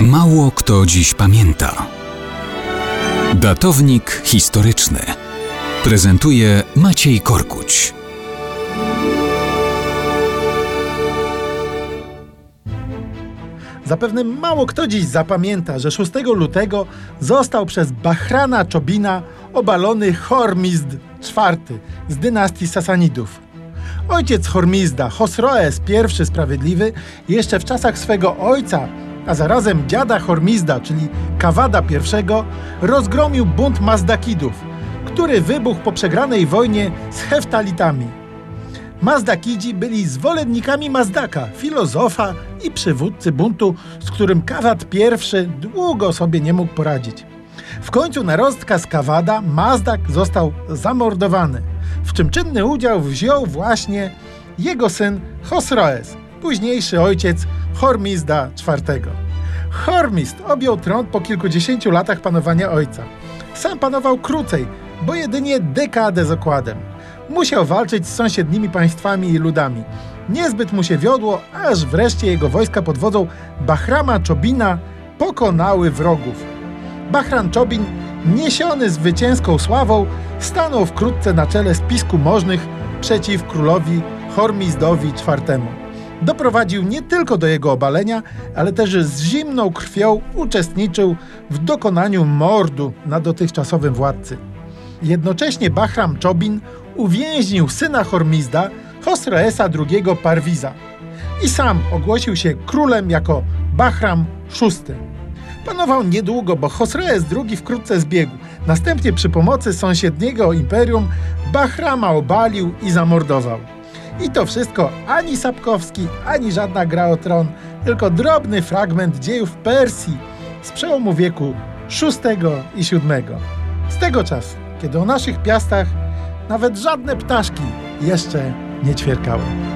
Mało kto dziś pamięta. Datownik historyczny prezentuje Maciej Korkuć. Zapewne mało kto dziś zapamięta, że 6 lutego został przez Bahrana Czobina obalony Hormizd IV z dynastii Sasanidów. Ojciec Hormizda, Chosroes I Sprawiedliwy, jeszcze w czasach swego ojca, a zarazem dziada Hormizda, czyli Kawada I, rozgromił bunt Mazdakidów, który wybuchł po przegranej wojnie z Heftalitami. Mazdakidzi byli zwolennikami Mazdaka, filozofa i przywódcy buntu, z którym Kawad I długo sobie nie mógł poradzić. W końcu na rozkaz Kawada Mazdak został zamordowany, w czym czynny udział wziął właśnie jego syn Chosroes, późniejszy ojciec Hormizda IV. Hormizd objął tron po kilkudziesięciu latach panowania ojca. Sam panował krócej, bo jedynie dekadę z okładem. Musiał walczyć z sąsiednimi państwami i ludami. Niezbyt mu się wiodło, aż wreszcie jego wojska pod wodzą Bahrama Czobina pokonały wrogów. Bahram Czobin, niesiony zwycięską sławą, stanął wkrótce na czele spisku możnych przeciw królowi Hormizdowi IV. Doprowadził nie tylko do jego obalenia, ale też z zimną krwią uczestniczył w dokonaniu mordu na dotychczasowym władcy. Jednocześnie Bahram Czobin uwięźnił syna Hormizda, Chosroesa II Parwiza i sam ogłosił się królem jako Bahram VI. Panował niedługo, bo Chosroes II wkrótce zbiegł. Następnie przy pomocy sąsiedniego imperium Bahrama obalił i zamordował. I to wszystko ani Sapkowski, ani żadna gra o tron, tylko drobny fragment dziejów Persji z przełomu wieku VI i VII. Z tego czasu, kiedy o naszych piastach nawet żadne ptaszki jeszcze nie ćwierkały.